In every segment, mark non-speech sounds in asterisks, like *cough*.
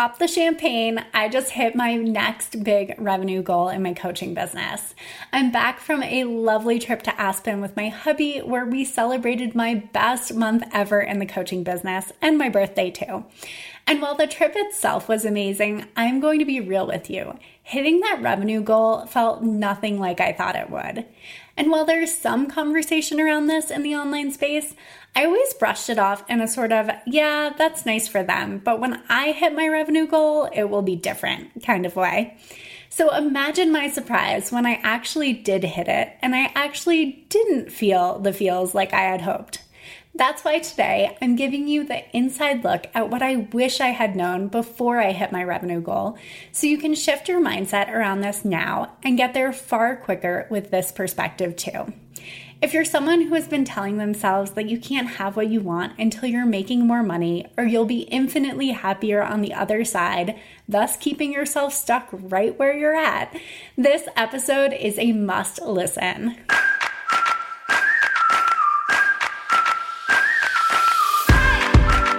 pop the champagne. I just hit my next big revenue goal in my coaching business. I'm back from a lovely trip to Aspen with my hubby where we celebrated my best month ever in the coaching business and my birthday too. And while the trip itself was amazing, I'm going to be real with you. Hitting that revenue goal felt nothing like I thought it would. And while there's some conversation around this in the online space, I always brushed it off in a sort of, yeah, that's nice for them, but when I hit my revenue goal, it will be different kind of way. So imagine my surprise when I actually did hit it and I actually didn't feel the feels like I had hoped. That's why today I'm giving you the inside look at what I wish I had known before I hit my revenue goal so you can shift your mindset around this now and get there far quicker with this perspective too. If you're someone who has been telling themselves that you can't have what you want until you're making more money or you'll be infinitely happier on the other side, thus keeping yourself stuck right where you're at, this episode is a must listen.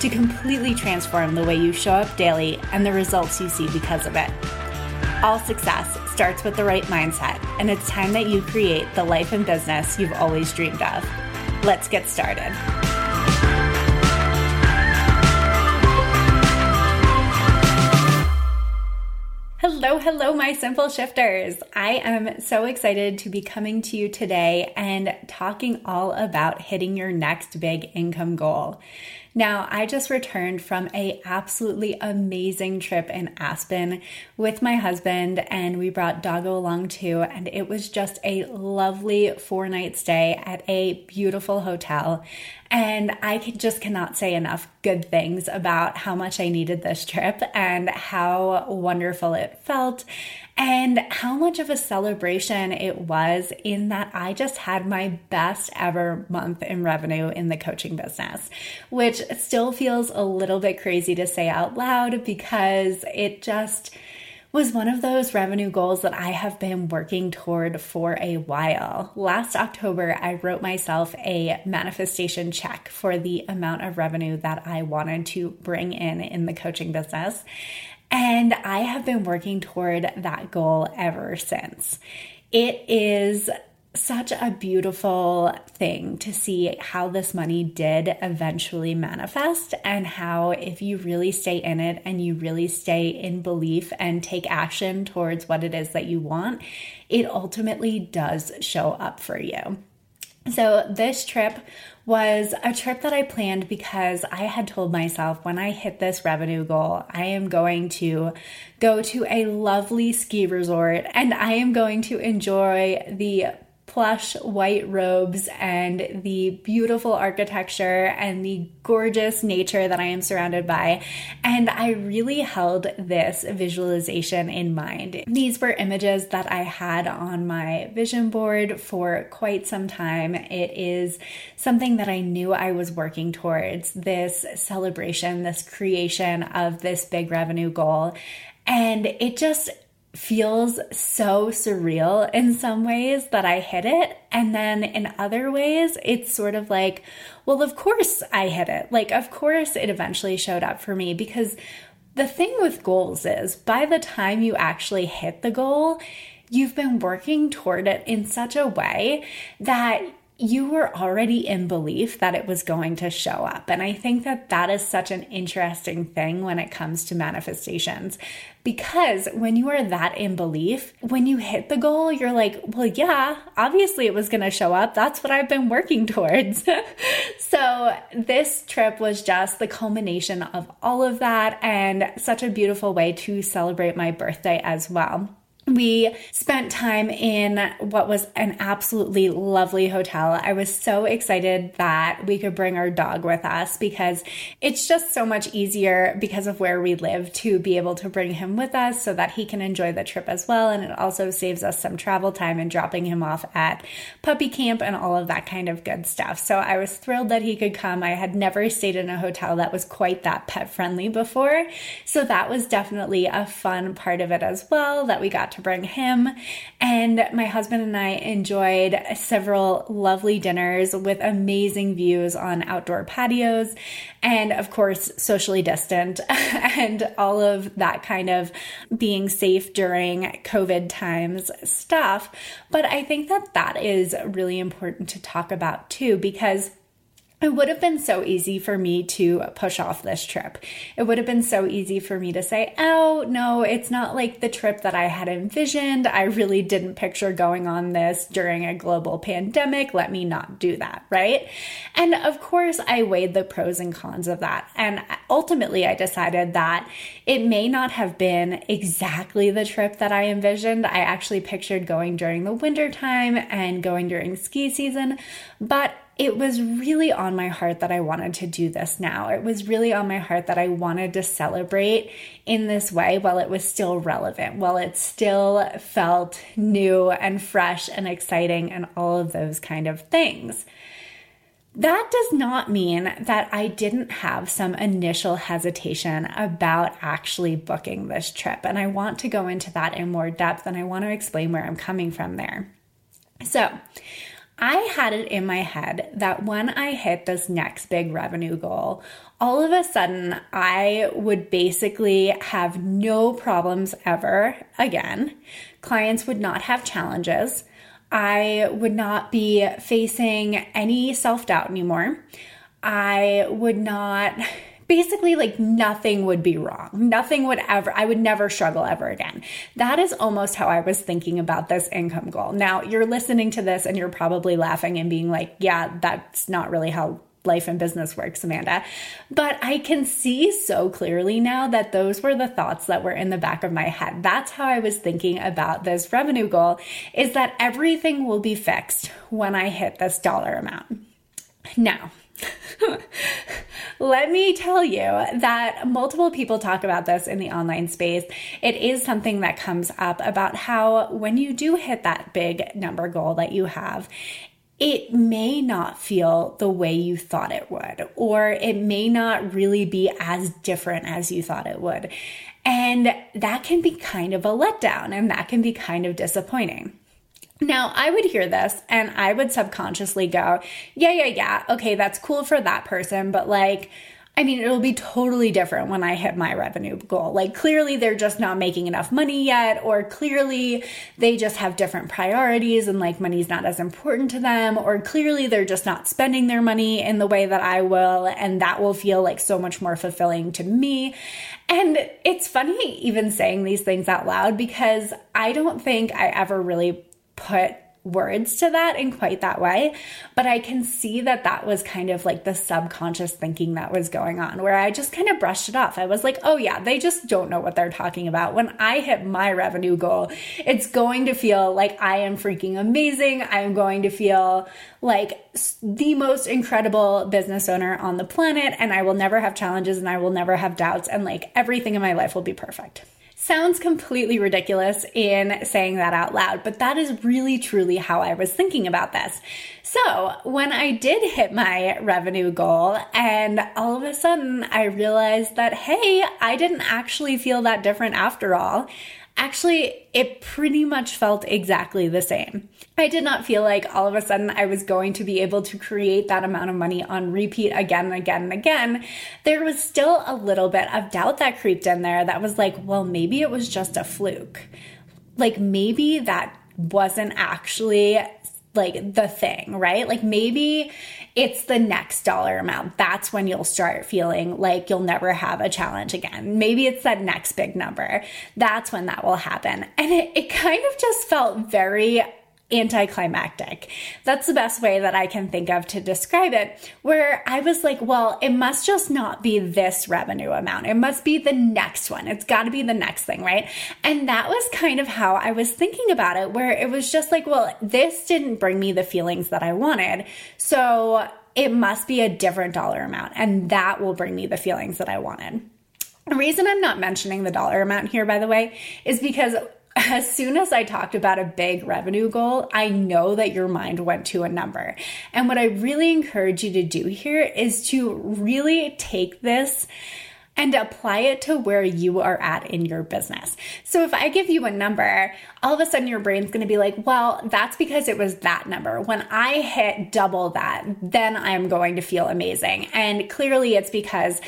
to completely transform the way you show up daily and the results you see because of it. All success starts with the right mindset, and it's time that you create the life and business you've always dreamed of. Let's get started. Hello, hello, my simple shifters. I am so excited to be coming to you today and talking all about hitting your next big income goal. Now, I just returned from a absolutely amazing trip in Aspen with my husband and we brought Doggo along too and it was just a lovely 4-night stay at a beautiful hotel. And I just cannot say enough good things about how much I needed this trip and how wonderful it felt and how much of a celebration it was in that I just had my best ever month in revenue in the coaching business, which still feels a little bit crazy to say out loud because it just was one of those revenue goals that I have been working toward for a while. Last October, I wrote myself a manifestation check for the amount of revenue that I wanted to bring in in the coaching business. And I have been working toward that goal ever since. It is such a beautiful thing to see how this money did eventually manifest, and how, if you really stay in it and you really stay in belief and take action towards what it is that you want, it ultimately does show up for you. So, this trip was a trip that I planned because I had told myself when I hit this revenue goal, I am going to go to a lovely ski resort and I am going to enjoy the plush white robes and the beautiful architecture and the gorgeous nature that I am surrounded by. And I really held this visualization in mind. These were images that I had on my vision board for quite some time. It is something that I knew I was working towards this celebration, this creation of this big revenue goal. And it just feels so surreal in some ways that I hit it. And then in other ways, it's sort of like, well, of course I hit it. Like, of course it eventually showed up for me because the thing with goals is by the time you actually hit the goal, you've been working toward it in such a way that you were already in belief that it was going to show up. And I think that that is such an interesting thing when it comes to manifestations. Because when you are that in belief, when you hit the goal, you're like, well, yeah, obviously it was going to show up. That's what I've been working *laughs* towards. *laughs* so this trip was just the culmination of all of that and such a beautiful way to celebrate my birthday as well. We spent time in what was an absolutely lovely hotel. I was so excited that we could bring our dog with us because it's just so much easier because of where we live to be able to bring him with us so that he can enjoy the trip as well. And it also saves us some travel time and dropping him off at puppy camp and all of that kind of good stuff. So I was thrilled that he could come. I had never stayed in a hotel that was quite that pet friendly before. So that was definitely a fun part of it as well that we got to bring him. And my husband and I enjoyed several lovely dinners with amazing views on outdoor patios and, of course, socially distant *laughs* and all of that kind of being safe during COVID times stuff. But I think that that is really important to talk about too, because it would have been so easy for me to push off this trip. It would have been so easy for me to say, oh, no, it's not like the trip that I had envisioned. I really didn't picture going on this during a global pandemic. Let me not do that, right? And of course, I weighed the pros and cons of that. And ultimately, I decided that it may not have been exactly the trip that I envisioned. I actually pictured going during the winter time and going during ski season, but it was really on my heart that I wanted to do this now. It was really on my heart that I wanted to celebrate in this way while it was still relevant, while it still felt new and fresh and exciting and all of those kind of things. That does not mean that I didn't have some initial hesitation about actually booking this trip. And I want to go into that in more depth and I want to explain where I'm coming from there. So, I had it in my head that when I hit this next big revenue goal, all of a sudden I would basically have no problems ever again. Clients would not have challenges. I would not be facing any self doubt anymore. I would not basically like nothing would be wrong. Nothing would ever, I would never struggle ever again. That is almost how I was thinking about this income goal. Now, you're listening to this and you're probably laughing and being like, yeah, that's not really how life and business works, Amanda. But I can see so clearly now that those were the thoughts that were in the back of my head. That's how I was thinking about this revenue goal is that everything will be fixed when I hit this dollar amount. Now, *laughs* Let me tell you that multiple people talk about this in the online space. It is something that comes up about how when you do hit that big number goal that you have, it may not feel the way you thought it would, or it may not really be as different as you thought it would. And that can be kind of a letdown and that can be kind of disappointing. Now, I would hear this and I would subconsciously go, yeah, yeah, yeah, okay, that's cool for that person, but like, I mean, it'll be totally different when I hit my revenue goal. Like, clearly they're just not making enough money yet, or clearly they just have different priorities and like money's not as important to them, or clearly they're just not spending their money in the way that I will, and that will feel like so much more fulfilling to me. And it's funny even saying these things out loud because I don't think I ever really put words to that in quite that way. But I can see that that was kind of like the subconscious thinking that was going on, where I just kind of brushed it off. I was like, oh, yeah, they just don't know what they're talking about. When I hit my revenue goal, it's going to feel like I am freaking amazing. I'm going to feel like the most incredible business owner on the planet, and I will never have challenges and I will never have doubts, and like everything in my life will be perfect sounds completely ridiculous in saying that out loud, but that is really truly how I was thinking about this. So, when I did hit my revenue goal, and all of a sudden I realized that, hey, I didn't actually feel that different after all. Actually, it pretty much felt exactly the same. I did not feel like all of a sudden I was going to be able to create that amount of money on repeat again and again and again. There was still a little bit of doubt that creeped in there that was like, well, maybe it was just a fluke. Like maybe that wasn't actually like the thing, right? Like maybe it's the next dollar amount. That's when you'll start feeling like you'll never have a challenge again. Maybe it's that next big number. That's when that will happen. And it, it kind of just felt very anticlimactic. That's the best way that I can think of to describe it. Where I was like, well, it must just not be this revenue amount. It must be the next one. It's got to be the next thing, right? And that was kind of how I was thinking about it, where it was just like, well, this didn't bring me the feelings that I wanted. So it must be a different dollar amount, and that will bring me the feelings that I wanted. The reason I'm not mentioning the dollar amount here, by the way, is because as soon as I talked about a big revenue goal, I know that your mind went to a number. And what I really encourage you to do here is to really take this and apply it to where you are at in your business. So if I give you a number, all of a sudden your brain's going to be like, well, that's because it was that number. When I hit double that, then I'm going to feel amazing. And clearly it's because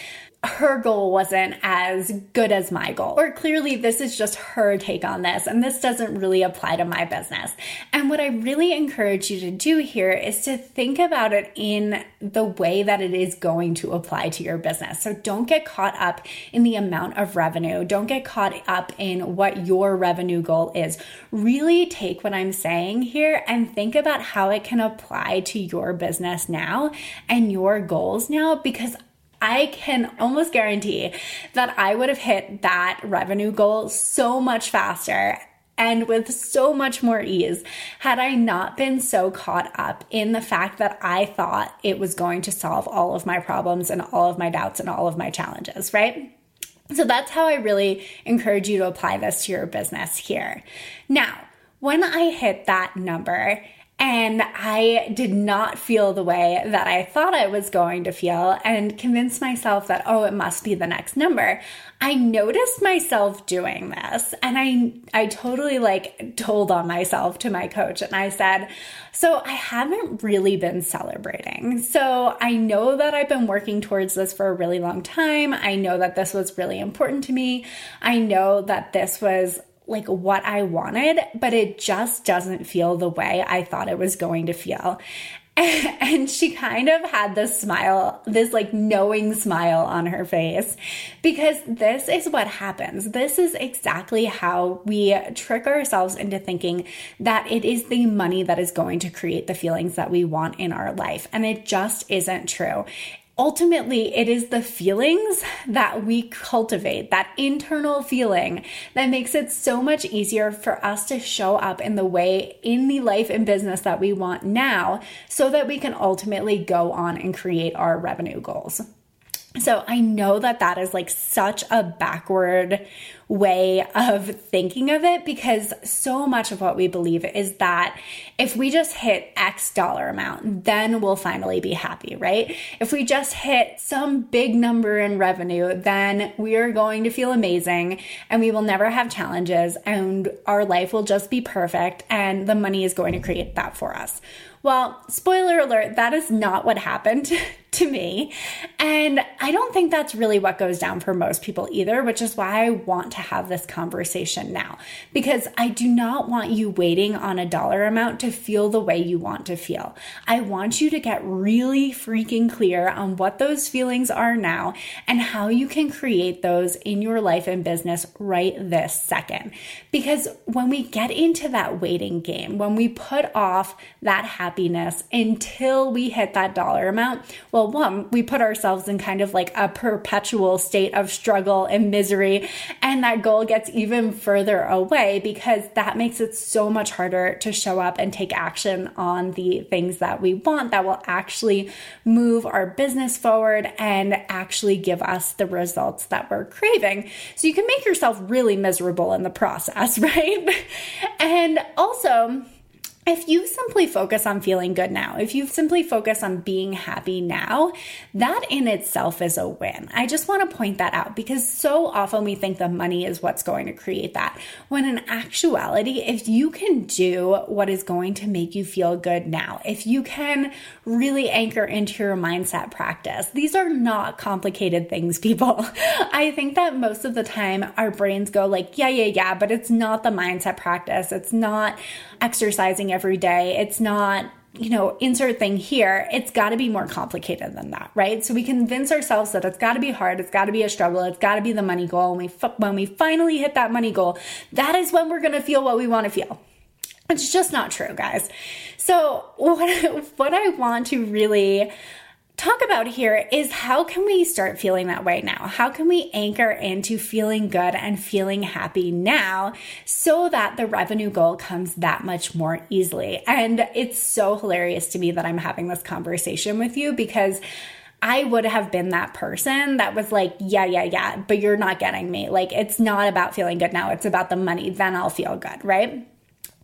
her goal wasn't as good as my goal. Or clearly, this is just her take on this, and this doesn't really apply to my business. And what I really encourage you to do here is to think about it in the way that it is going to apply to your business. So don't get caught up in the amount of revenue, don't get caught up in what your revenue goal is. Really take what I'm saying here and think about how it can apply to your business now and your goals now because I can almost guarantee that I would have hit that revenue goal so much faster and with so much more ease had I not been so caught up in the fact that I thought it was going to solve all of my problems and all of my doubts and all of my challenges, right? So that's how I really encourage you to apply this to your business here. Now, when I hit that number, and I did not feel the way that I thought I was going to feel and convinced myself that, oh, it must be the next number. I noticed myself doing this and I, I totally like told on myself to my coach and I said, so I haven't really been celebrating. So I know that I've been working towards this for a really long time. I know that this was really important to me. I know that this was like what I wanted, but it just doesn't feel the way I thought it was going to feel. *laughs* And she kind of had this smile, this like knowing smile on her face, because this is what happens. This is exactly how we trick ourselves into thinking that it is the money that is going to create the feelings that we want in our life. And it just isn't true ultimately it is the feelings that we cultivate, that internal feeling that makes it so much easier for us to show up in the way in the life and business that we want now so that we can ultimately go on and create our revenue goals. So I know that that is like such a backward way of thinking of it because so much of what we believe is that if we just hit X dollar amount, then we'll finally be happy, right? If we just hit some big number in revenue, then we are going to feel amazing and we will never have challenges and our life will just be perfect and the money is going to create that for us. Well, spoiler alert, that is not what happened *laughs* to me. And I don't think that's really what goes down for most people either, which is why I want to have this conversation now. Because I do not want you waiting on a dollar amount to feel the way you want to feel. I want you to get really freaking clear on what those feelings are now and how you can create those in your life and business right this second. Because when we get into that waiting game, when we put off that happiness until we hit that dollar amount, well, one, we put ourselves in kind of like a perpetual state of struggle and misery. And that goal gets even further away because that makes it so much harder to show up and take action on the things that we want that will actually move our business forward and actually give us the results that we're craving. So you can make yourself really miserable in the process, *laughs* right? and also, if you simply focus on feeling good now, if you simply focus on being happy now, that in itself is a win. I just want to point that out because so often we think the money is what's going to create that. When in actuality, if you can do what is going to make you feel good now, if you can really anchor into your mindset practice, these are not complicated things, *laughs* people. I think that most of the time our brains go like, yeah, yeah, yeah, but it's not the mindset practice. It's not exercising every day. It's not you know, insert thing here, it's got to be more complicated than that, right? So we convince ourselves that it's got to be hard, it's got to be a struggle, it's got to be the money goal. When we when we finally hit that money goal, that is when we're going to feel what we want to feel. It's just not true, guys. So, *laughs* what, what I want to really talk about here is how can we start feeling that way now? How can we anchor into feeling good and feeling happy now so that the revenue goal comes that much more easily? And it's so hilarious to me that I'm having this conversation with you because I would have been that person that was like, yeah, yeah, yeah, but you're not getting me. Like, it's not about feeling good now, it's about the money. Then I'll feel good, right?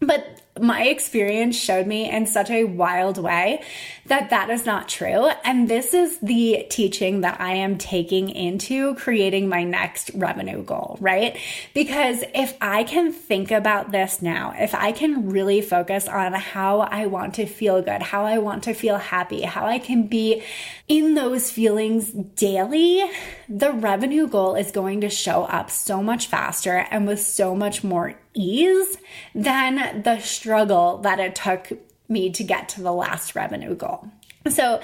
But my experience showed me in such a wild way that that is not true. And this is the teaching that I am taking into creating my next revenue goal, right? Because if I can think about this now, if I can really focus on how I want to feel good, how I want to feel happy, how I can be in those feelings daily, the revenue goal is going to show up so much faster and with so much more ease than the struggle that it took me to get to the last revenue goal. So,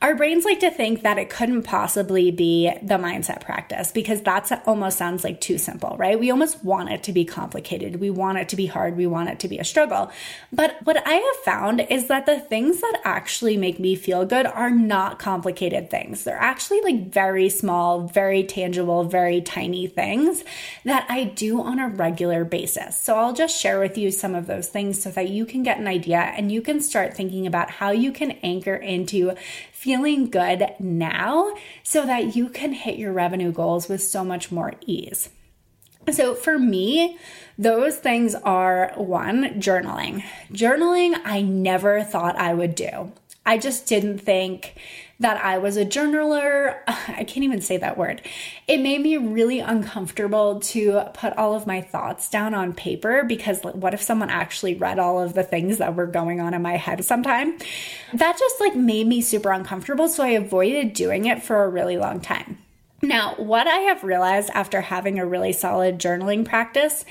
our brains like to think that it couldn't possibly be the mindset practice because that almost sounds like too simple, right? We almost want it to be complicated. We want it to be hard. We want it to be a struggle. But what I have found is that the things that actually make me feel good are not complicated things. They're actually like very small, very tangible, very tiny things that I do on a regular basis. So I'll just share with you some of those things so that you can get an idea and you can start thinking about how you can anchor into feeling good now so that you can hit your revenue goals with so much more ease. So, for me, those things are one, journaling. Journaling, I never thought I would do. I just didn't think that I was a journaler. *sighs* I can't even say that word. It made me really uncomfortable to put all of my thoughts down on paper because what if someone actually read all of the things that were going on in my head sometime? That just like made me super uncomfortable. So I avoided doing it for a really long time. Now, what I have realized after having a really solid journaling practice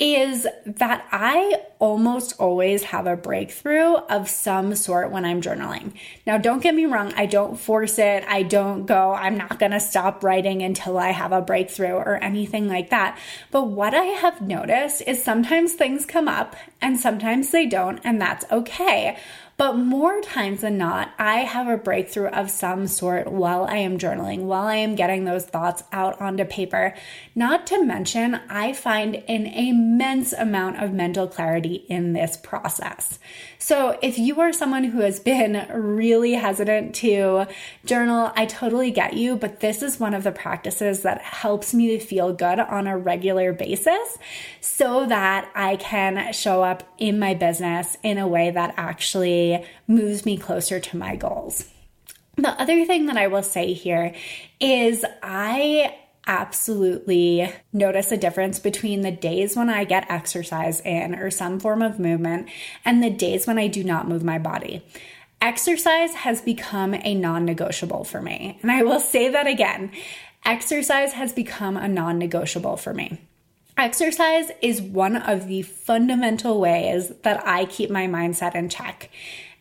is that I almost always have a breakthrough of some sort when I'm journaling. Now, don't get me wrong, I don't force it. I don't go, I'm not going to stop writing until I have a breakthrough or anything like that. But what I have noticed is sometimes things come up and sometimes they don't, and that's okay. But more times than not, I have a breakthrough of some sort while I am journaling, while I am getting those thoughts out onto paper. Not to mention, I find an immense amount of mental clarity in this process. So, if you are someone who has been *laughs* really hesitant to journal, I totally get you, but this is one of the practices that helps me to feel good on a regular basis so that I can show up in my business in a way that moves me closer to my goals. The other thing that I will say here is I absolutely notice a difference between the days when I get exercise in or some form of movement and the days when I do not move my body. Exercise has become a non negotiable for me. And I will say that again exercise has become a non negotiable for me. Exercise is one of the fundamental ways that I keep my mindset in check.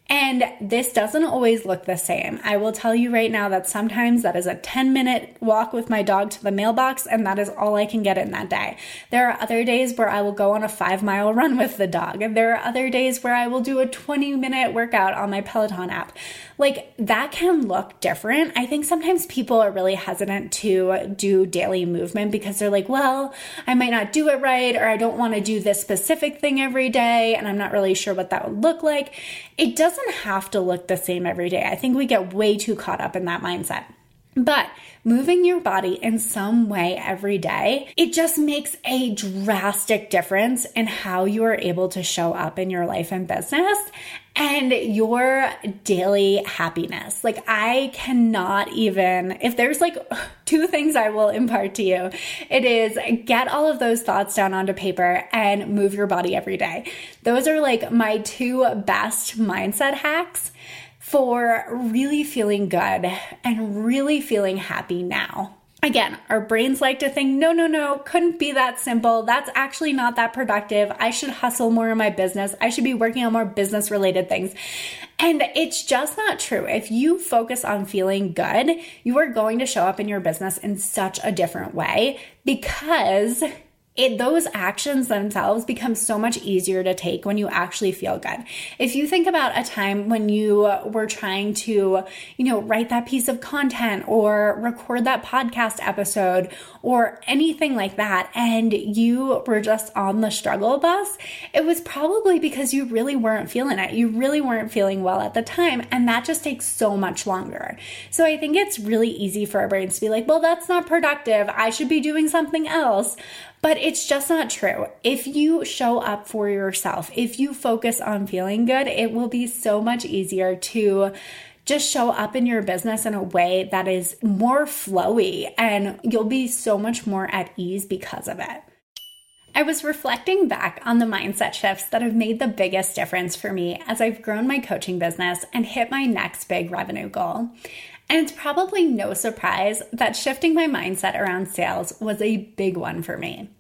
And this doesn't always look the same. I will tell you right now that sometimes that is a 10 minute walk with my dog to the mailbox, and that is all I can get in that day. There are other days where I will go on a five mile *laughs* run with the dog, and there are other days where I will do a 20 minute workout on my Peloton app. Like that can look different. I think sometimes people are really hesitant to do daily movement because they're like, well, I might not do it right, or I don't want to do this specific thing every day, and I'm not really sure what that would look like. It doesn't doesn't have to look the same every day. I think we get way too caught up in that mindset. But moving your body in some way every day, it just makes a drastic difference in how you are able to show up in your life and business and your daily happiness. Like, I cannot even, if there's like *laughs* two things I will impart to you, it is get all of those thoughts down onto paper and move your body every day. Those are like my two best mindset hacks for really feeling good and really feeling happy now. Again, our brains like to think, no, no, no, couldn't be that simple. That's actually not that productive. I should hustle more in my business. I should be working on more business related things. And it's just not true. If you focus on feeling good, you are going to show up in your business in such a different way because it, those actions themselves become so much easier to take when you actually feel good. If you think about a time when you were trying to, you know, write that piece of content or record that podcast episode or anything like that, and you were just on the struggle bus, it was probably because you really weren't feeling it. You really weren't feeling well at the time, and that just takes so much longer. So I think it's really easy for our brains to be like, well, that's not productive. I should be doing something else. But it's just not true. If you show up for yourself, if you focus on feeling good, it will be so much easier to just show up in your business in a way that is more flowy and you'll be so much more at ease because of it. I was reflecting back on the mindset shifts that have made the biggest difference for me as I've grown my coaching business and hit my next big revenue goal. And it's probably no surprise that shifting my mindset around sales was a big one for me.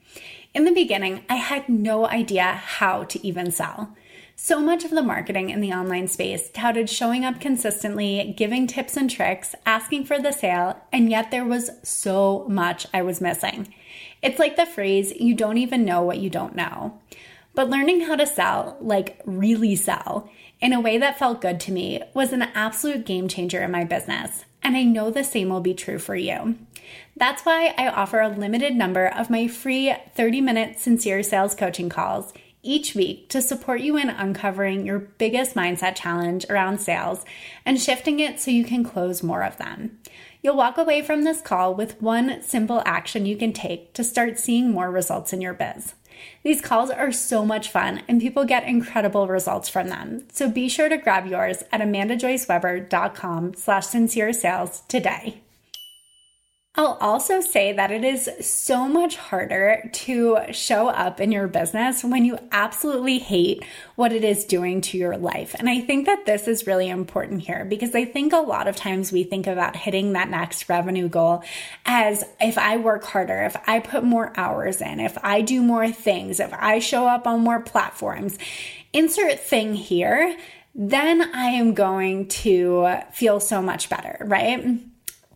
In the beginning, I had no idea how to even sell. So much of the marketing in the online space touted showing up consistently, giving tips and tricks, asking for the sale, and yet there was so much I was missing. It's like the phrase, you don't even know what you don't know. But learning how to sell, like really sell, in a way that felt good to me was an absolute game changer in my business. And I know the same will be true for you. That's why I offer a limited number of my free 30 minute sincere sales coaching calls each week to support you in uncovering your biggest mindset challenge around sales and shifting it so you can close more of them. You'll walk away from this call with one simple action you can take to start seeing more results in your biz. These calls are so much fun and people get incredible results from them. So be sure to grab yours at amandajoyceweber.com slash sincere sales today. I'll also say that it is so much harder to show up in your business when you absolutely hate what it is doing to your life. And I think that this is really important here because I think a lot of times we think about hitting that next revenue goal as if I work harder, if I put more hours in, if I do more things, if I show up on more platforms, insert thing here, then I am going to feel so much better, right?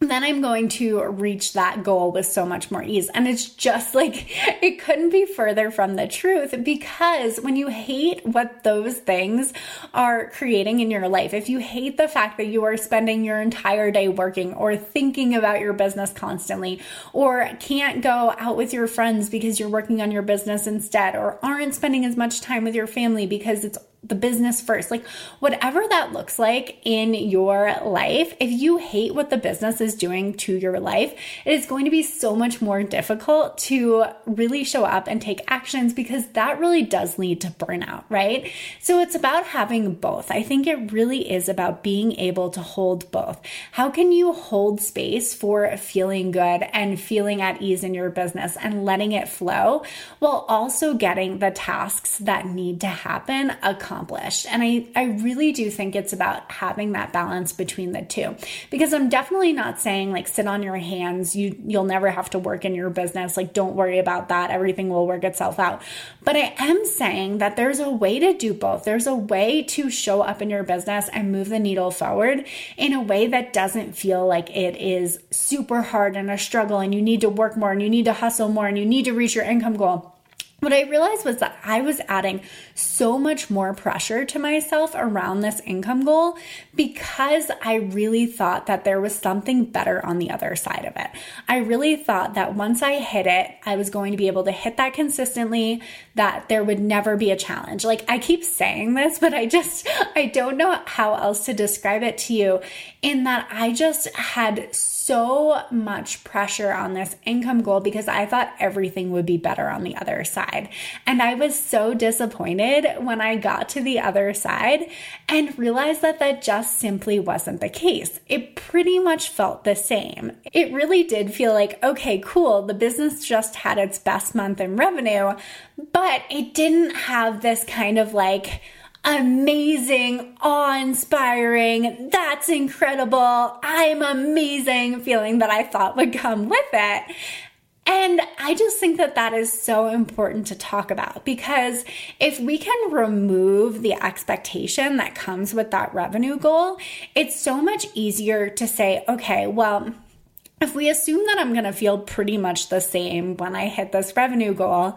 Then I'm going to reach that goal with so much more ease. And it's just like, *laughs* it couldn't be further from the truth because when you hate what those things are creating in your life, if you hate the fact that you are spending your entire day working or thinking about your business constantly, or can't go out with your friends because you're working on your business instead, or aren't spending as much time with your family because it's the business first. Like, whatever that looks like in your life, if you hate what the business is doing to your life, it is going to be so much more difficult to really show up and take actions because that really does lead to burnout, right? So it's about having both. I think it really is about being able to hold both. How can you hold space for feeling good and feeling at ease in your business and letting it flow while also getting the tasks that need to happen accomplished? Accomplished. And I, I really do think it's about having that balance between the two. Because I'm definitely not saying like sit on your hands, you you'll never have to work in your business. Like don't worry about that. Everything will work itself out. But I am saying that there's a way to do both. There's a way to show up in your business and move the needle forward in a way that doesn't feel like it is super hard and a struggle and you need to work more and you need to hustle more and you need to reach your income goal what I realized was that I was adding so much more pressure to myself around this income goal because I really thought that there was something better on the other side of it. I really thought that once I hit it, I was going to be able to hit that consistently, that there would never be a challenge. Like I keep saying this, but I just, I don't know how else to describe it to you in that I just had so much pressure on this income goal because I thought everything would be better on the other side. And I was so disappointed when I got to the other side and realized that that just simply wasn't the case. It pretty much felt the same. It really did feel like, okay, cool, the business just had its best month in revenue, but it didn't have this kind of like, amazing, awe inspiring, that's incredible, I'm amazing feeling that I thought would come with it. And I just think that that is so important to talk about because if we can remove the expectation that comes with that revenue goal, it's so much easier to say, okay, well, if we assume that I'm going to feel pretty much the same when I hit this revenue goal,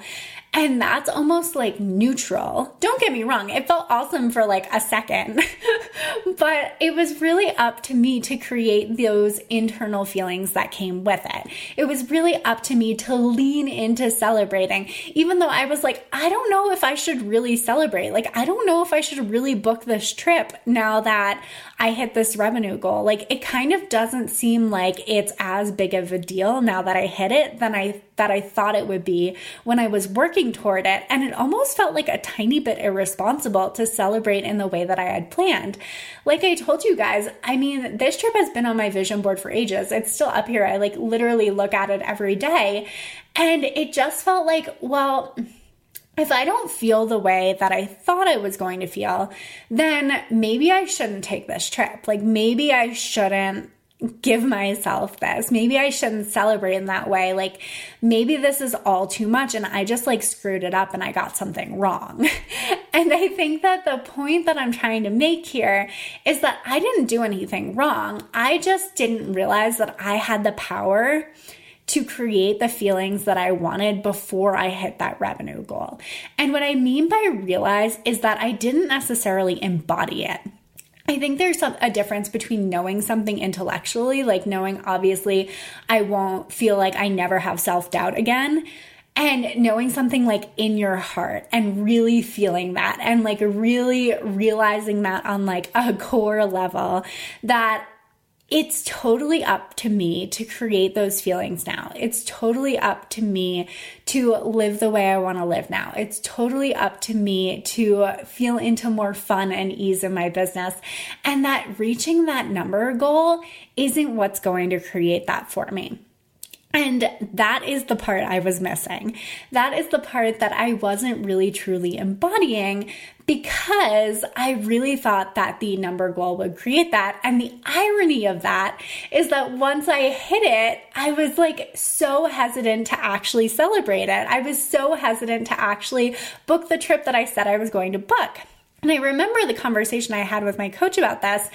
and that's almost like neutral. Don't get me wrong, it felt awesome for like a second, *laughs* but it was really up to me to create those internal feelings that came with it. It was really up to me to lean into celebrating, even though I was like, I don't know if I should really celebrate. Like, I don't know if I should really book this trip now that I hit this revenue goal. Like, it kind of doesn't seem like it's as big of a deal now that I hit it than I that I thought it would be when I was working toward it. And it almost felt like a tiny bit irresponsible to celebrate in the way that I had planned. Like I told you guys, I mean, this trip has been on my vision board for ages. It's still up here. I like literally look at it every day. And it just felt like, well, if I don't feel the way that I thought I was going to feel, then maybe I shouldn't take this trip. Like maybe I shouldn't give myself this. Maybe I shouldn't celebrate in that way. Like maybe this is all too much and I just like screwed it up and I got something wrong. *laughs* and I think that the point that I'm trying to make here is that I didn't do anything wrong. I just didn't realize that I had the power to create the feelings that I wanted before I hit that revenue goal. And what I mean by realize is that I didn't necessarily embody it. I think there's a difference between knowing something intellectually, like knowing obviously I won't feel like I never have self doubt again, and knowing something like in your heart and really feeling that and like really realizing that on like a core level that it's totally up to me to create those feelings now. It's totally up to me to live the way I want to live now. It's totally up to me to feel into more fun and ease in my business. And that reaching that number goal isn't what's going to create that for me. And that is the part I was missing. That is the part that I wasn't really truly embodying because I really thought that the number goal would create that. And the irony of that is that once I hit it, I was like so hesitant to actually celebrate it. I was so hesitant to actually book the trip that I said I was going to book. And I remember the conversation I had with my coach about this,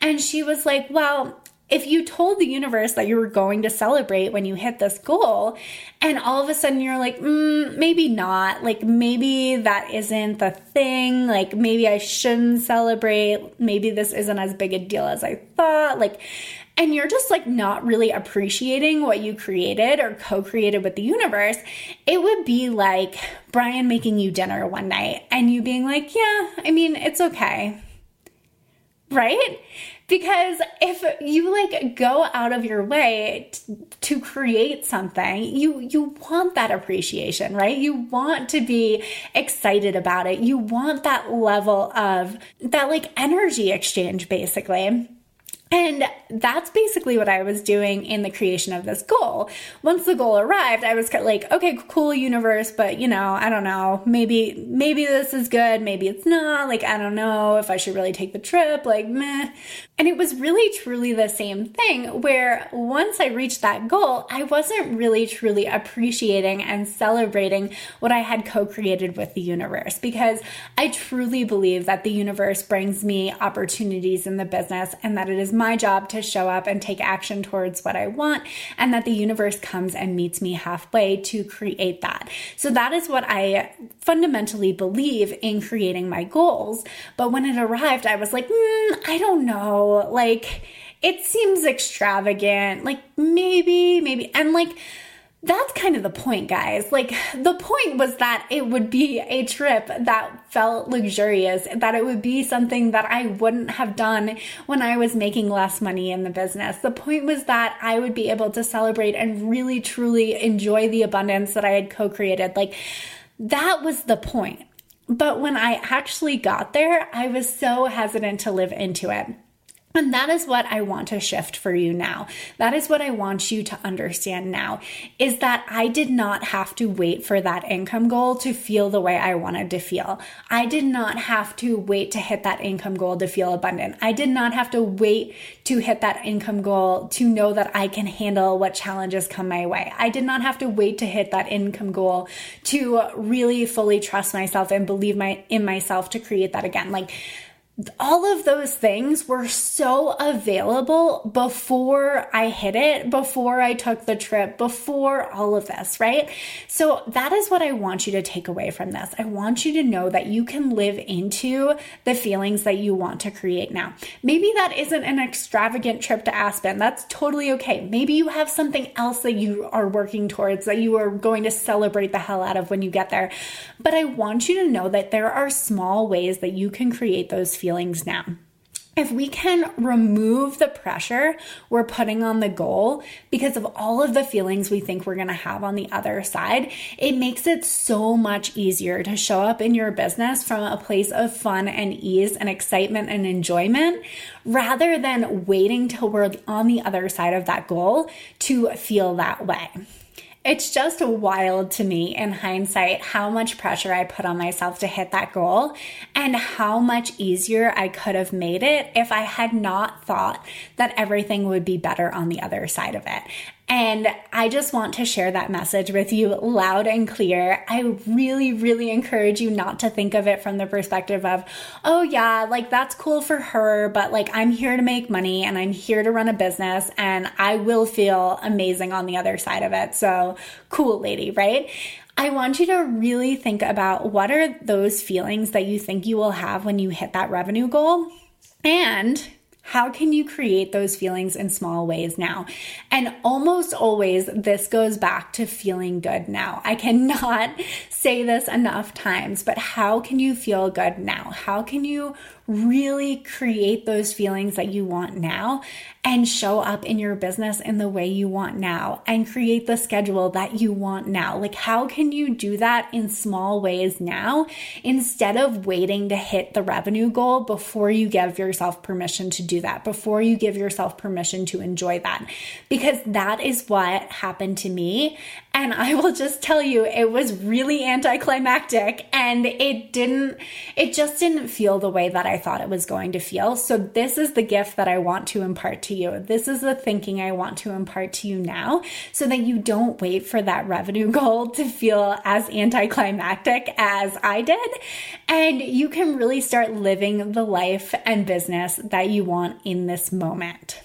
and she was like, Well, if you told the universe that you were going to celebrate when you hit this goal and all of a sudden you're like mm, maybe not. Like maybe that isn't the thing. Like maybe i shouldn't celebrate. Maybe this isn't as big a deal as i thought. Like and you're just like not really appreciating what you created or co created with the universe, it would be like Brian making you dinner one night and you being like, yeah, I mean, it's okay. Right? Because if you like go out of your way t- to create something, you you want that appreciation, right? You want to be excited about it. You want that level of that like energy exchange basically. And that's basically what I was doing in the creation of this goal. Once the goal arrived, I was like, okay, cool universe, but you know, I don't know, maybe, maybe this is good, maybe it's not. Like, I don't know if I should really take the trip, like, meh. And it was really truly the same thing where once I reached that goal, I wasn't really truly appreciating and celebrating what I had co created with the universe because I truly believe that the universe brings me opportunities in the business and that it is my job to show up and take action towards what I want, and that the universe comes and meets me halfway to create that. So that is what I fundamentally believe in creating my goals. But when it arrived, I was like, mm, I don't know. Like, it seems extravagant. Like, maybe, maybe. And like, that's kind of the point, guys. Like, the point was that it would be a trip that felt luxurious, that it would be something that I wouldn't have done when I was making less money in the business. The point was that I would be able to celebrate and really, truly enjoy the abundance that I had co created. Like, that was the point. But when I actually got there, I was so hesitant to live into it. And that is what I want to shift for you now. That is what I want you to understand now is that I did not have to wait for that income goal to feel the way I wanted to feel. I did not have to wait to hit that income goal to feel abundant. I did not have to wait to hit that income goal to know that I can handle what challenges come my way. I did not have to wait to hit that income goal to really fully trust myself and believe my in myself to create that again. Like all of those things were so available before I hit it, before I took the trip, before all of this, right? So that is what I want you to take away from this. I want you to know that you can live into the feelings that you want to create now. Maybe that isn't an extravagant trip to Aspen. That's totally okay. Maybe you have something else that you are working towards that you are going to celebrate the hell out of when you get there. But I want you to know that there are small ways that you can create those feelings feelings now. If we can remove the pressure we're putting on the goal because of all of the feelings we think we're going to have on the other side, it makes it so much easier to show up in your business from a place of fun and ease and excitement and enjoyment rather than waiting till we're on the other side of that goal to feel that way. It's just wild to me in hindsight how much pressure I put on myself to hit that goal and how much easier I could have made it if I had not thought that everything would be better on the other side of it. And I just want to share that message with you loud and clear. I really, really encourage you not to think of it from the perspective of, oh, yeah, like that's cool for her, but like I'm here to make money and I'm here to run a business and I will feel amazing on the other side of it. So cool, lady, right? I want you to really think about what are those feelings that you think you will have when you hit that revenue goal. And how can you create those feelings in small ways now? And almost always, this goes back to feeling good now. I cannot *laughs* say this enough times, but how can you feel good now? How can you really create those feelings that you want now and show up in your business in the way you want now and create the schedule that you want now. Like, how can you do that in small ways now instead of waiting to hit the revenue goal before you give yourself permission to do that, before you give yourself permission to enjoy that? Because that is what happened to me. And I will just tell you, it was really anticlimactic and it didn't, it just didn't feel the way that I thought it was going to feel. So, this is the gift that I want to impart to you. This is the thinking I want to impart to you now so that you don't wait for that revenue *laughs* goal to feel as anticlimactic as I did. And you can really start living the life and business that you want in this moment.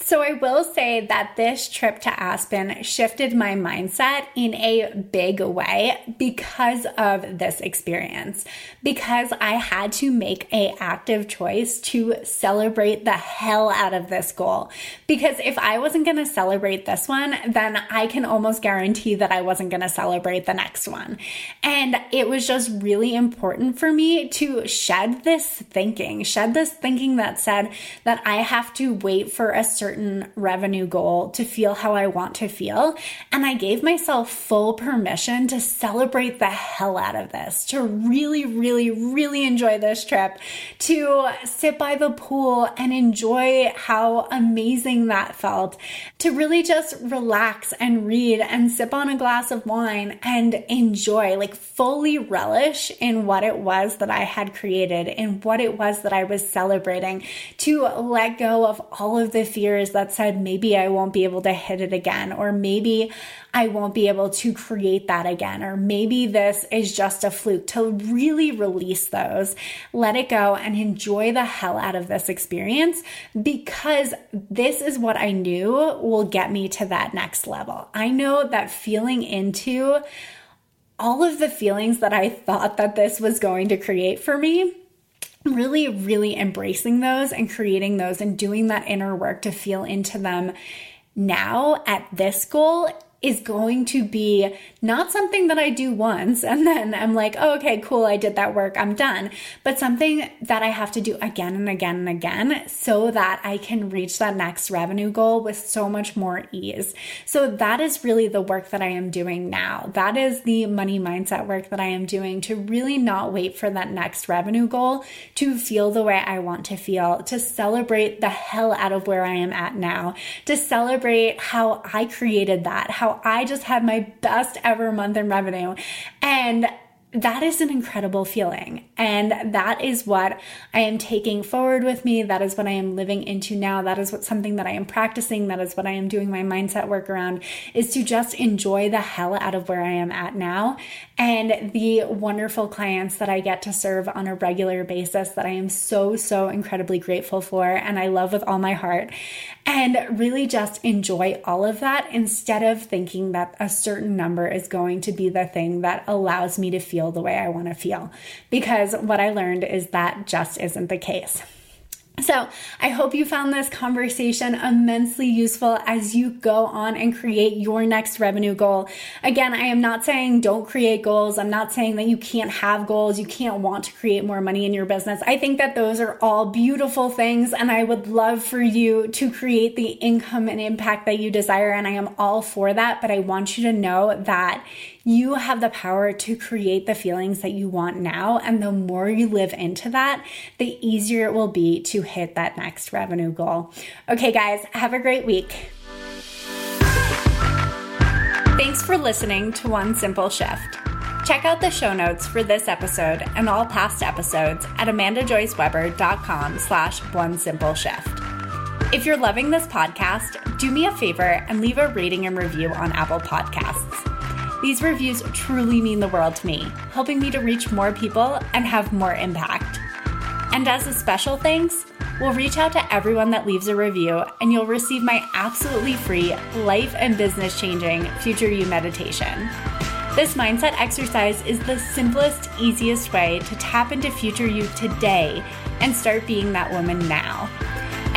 So, I will say that this trip to Aspen shifted my mindset in a big way because of this experience. Because I had to make a active choice to celebrate the hell out of this goal. Because if I wasn't going to celebrate this one, then I can almost guarantee that I wasn't going to celebrate the next one. And it was just really important for me to shed this thinking, shed this thinking that said that I have to wait for a certain certain revenue goal to feel how I want to feel. And I gave myself full permission to celebrate the hell out of this, to really, really, really enjoy this trip, to sit by the pool and enjoy how amazing that felt, to really just relax and read and sip on a glass of wine and enjoy, like fully relish in what it was that I had created, in what it was that I was celebrating, to let go of all of the fears that said maybe I won't be able to hit it again, or maybe I won't be able to create that again, or maybe this is just a fluke. To really release those, let it go, and enjoy the hell out of this experience because this is what I knew will get me to that next level. I know that feeling into all of the feelings that I thought that this was going to create for me really, really embracing those and creating those and doing that inner work to feel into them now at this goal is going to be not something that I do once and then I'm like, oh, okay, cool, I did that work, I'm done, but something that I have to do again and again and again so that I can reach that next revenue goal with so much more ease. So that is really the work that I am doing now. That is the money mindset work that I am doing to really not wait for that next revenue goal to feel the way I want to feel, to celebrate the hell out of where I am at now, to celebrate how I created that, how I just had my best ever month in revenue. And that is an incredible feeling. And that is what I am taking forward with me. That is what I am living into now. That is what something that I am practicing. That is what I am doing my mindset work around is to just enjoy the hell out of where I am at now and the wonderful clients that I get to serve on a regular basis that I am so, so incredibly grateful for and I love with all my heart. And really just enjoy all of that instead of thinking that a certain number is going to be the thing that allows me to feel feel the way I want to feel. Because what I learned is that just isn't the case. So, I hope you found this conversation immensely useful as you go on and create your next revenue goal. Again, I am not saying don't create goals. I'm not saying that you can't have goals, you can't want to create more money in your business. I think that those are all beautiful things, and I would love for you to create the income and impact that you desire, and I am all for that. But I want you to know that you have the power to create the feelings that you want now. And the more you live into that, the easier it will be to hit that next revenue goal. Okay, guys, have a great week. Thanks for listening to One Simple Shift. Check out the show notes for this episode and all past episodes at amandajoyceweber.com slash one simple shift. If you're loving this podcast, do me a favor and leave a rating and review on Apple Podcasts. These reviews truly mean the world to me, helping me to reach more people and have more impact. And as a special thanks, we'll reach out to everyone that leaves a review and you'll receive my absolutely free life and business changing Future You meditation. This mindset exercise is the simplest, easiest way to tap into future you today and start being that woman now.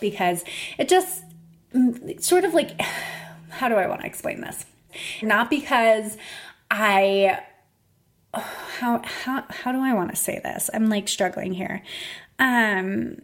Because it just mm, sort of like, *sighs* how do I want to explain this? Not because I, *sighs* how, how, how do I want to say this? I'm like struggling here. Um,